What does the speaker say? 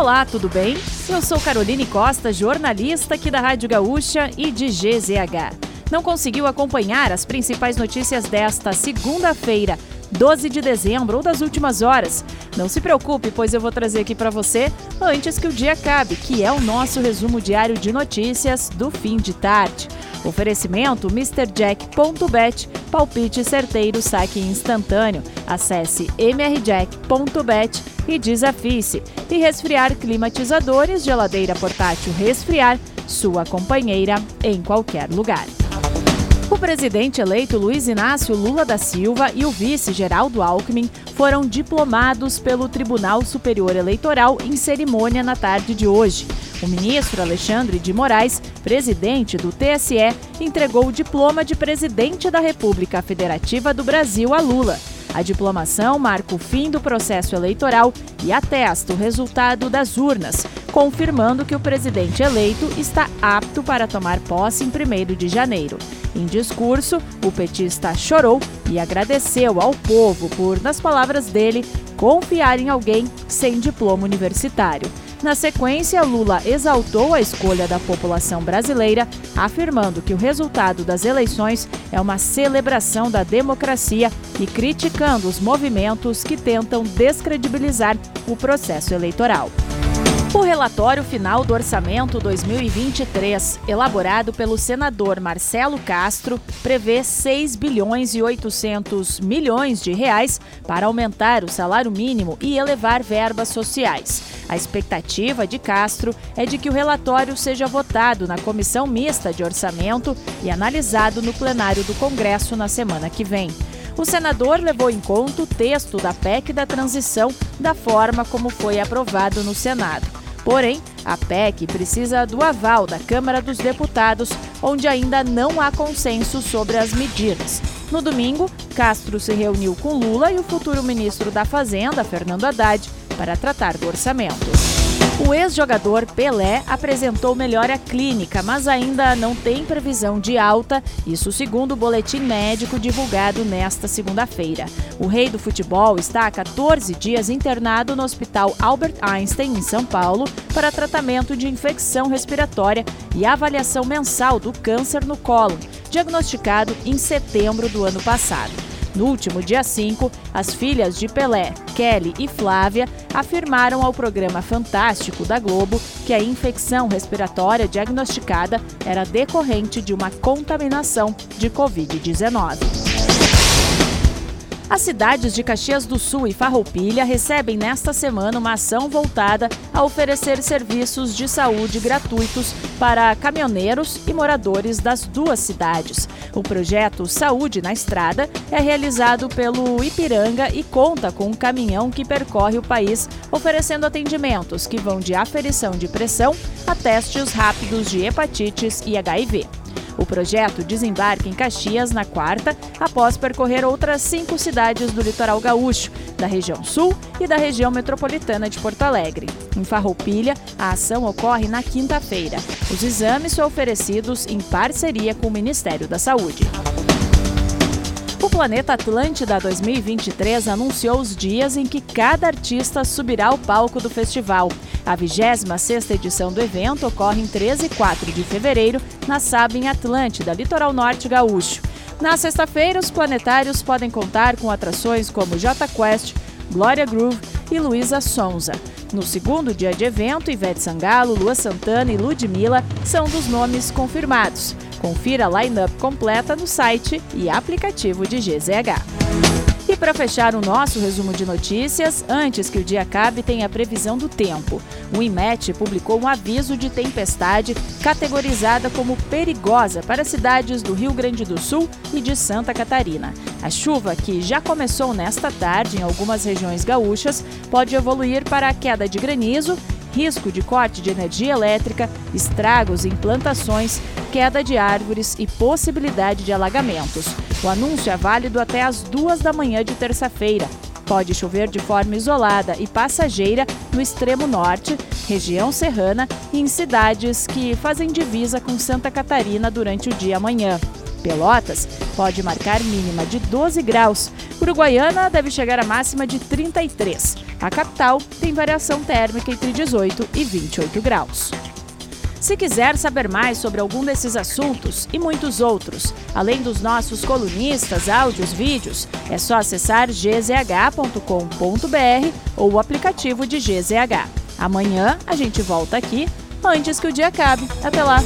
Olá, tudo bem? Eu sou Caroline Costa, jornalista aqui da Rádio Gaúcha e de GZH. Não conseguiu acompanhar as principais notícias desta segunda-feira, 12 de dezembro ou das últimas horas? Não se preocupe, pois eu vou trazer aqui para você antes que o dia acabe, que é o nosso resumo diário de notícias do fim de tarde. Oferecimento MrJack.bet, palpite certeiro, saque instantâneo. Acesse mrjack.bet e desafie-se. E resfriar climatizadores, geladeira portátil resfriar, sua companheira em qualquer lugar. O presidente eleito Luiz Inácio Lula da Silva e o vice Geraldo Alckmin foram diplomados pelo Tribunal Superior Eleitoral em cerimônia na tarde de hoje. O ministro Alexandre de Moraes, presidente do TSE, entregou o diploma de presidente da República Federativa do Brasil a Lula. A diplomação marca o fim do processo eleitoral e atesta o resultado das urnas, confirmando que o presidente eleito está apto para tomar posse em 1 de janeiro. Em discurso, o petista chorou e agradeceu ao povo por, nas palavras dele, confiar em alguém sem diploma universitário. Na sequência, Lula exaltou a escolha da população brasileira, afirmando que o resultado das eleições é uma celebração da democracia e criticando os movimentos que tentam descredibilizar o processo eleitoral. O relatório final do orçamento 2023, elaborado pelo senador Marcelo Castro, prevê 6 bilhões e 800 milhões de reais para aumentar o salário mínimo e elevar verbas sociais. A expectativa de Castro é de que o relatório seja votado na comissão mista de orçamento e analisado no plenário do Congresso na semana que vem. O senador levou em conta o texto da PEC da transição da forma como foi aprovado no Senado. Porém, a PEC precisa do aval da Câmara dos Deputados, onde ainda não há consenso sobre as medidas. No domingo, Castro se reuniu com Lula e o futuro ministro da Fazenda, Fernando Haddad, para tratar do orçamento. O ex-jogador Pelé apresentou melhora clínica, mas ainda não tem previsão de alta, isso segundo o boletim médico divulgado nesta segunda-feira. O rei do futebol está há 14 dias internado no Hospital Albert Einstein, em São Paulo, para tratamento de infecção respiratória e avaliação mensal do câncer no colo, diagnosticado em setembro do ano passado. No último dia 5, as filhas de Pelé, Kelly e Flávia, afirmaram ao programa Fantástico da Globo que a infecção respiratória diagnosticada era decorrente de uma contaminação de Covid-19. As cidades de Caxias do Sul e Farroupilha recebem nesta semana uma ação voltada a oferecer serviços de saúde gratuitos para caminhoneiros e moradores das duas cidades. O projeto Saúde na Estrada é realizado pelo Ipiranga e conta com um caminhão que percorre o país, oferecendo atendimentos que vão de aferição de pressão a testes rápidos de hepatites e HIV. O projeto desembarca em Caxias na quarta, após percorrer outras cinco cidades do litoral gaúcho, da região sul e da região metropolitana de Porto Alegre. Em Farroupilha, a ação ocorre na quinta-feira. Os exames são oferecidos em parceria com o Ministério da Saúde. O Planeta Atlântida 2023 anunciou os dias em que cada artista subirá ao palco do festival. A 26ª edição do evento ocorre em 13 e 4 de fevereiro, na SAB em Atlântida, litoral norte gaúcho. Na sexta-feira, os planetários podem contar com atrações como J Quest, Glória Groove e Luísa Sonza. No segundo dia de evento, Ivete Sangalo, Lua Santana e Ludmilla são dos nomes confirmados. Confira a line-up completa no site e aplicativo de GZH. E para fechar o nosso resumo de notícias, antes que o dia acabe, tem a previsão do tempo. O IMET publicou um aviso de tempestade categorizada como perigosa para cidades do Rio Grande do Sul e de Santa Catarina. A chuva, que já começou nesta tarde em algumas regiões gaúchas, pode evoluir para a queda de granizo risco de corte de energia elétrica, estragos em plantações, queda de árvores e possibilidade de alagamentos. O anúncio é válido até às duas da manhã de terça-feira. Pode chover de forma isolada e passageira no extremo norte, região serrana e em cidades que fazem divisa com Santa Catarina durante o dia amanhã. Pelotas pode marcar mínima de 12 graus. Uruguaiana deve chegar a máxima de 33. A capital tem variação térmica entre 18 e 28 graus. Se quiser saber mais sobre algum desses assuntos e muitos outros, além dos nossos colunistas, áudios, vídeos, é só acessar gzh.com.br ou o aplicativo de GZH. Amanhã a gente volta aqui antes que o dia acabe. Até lá!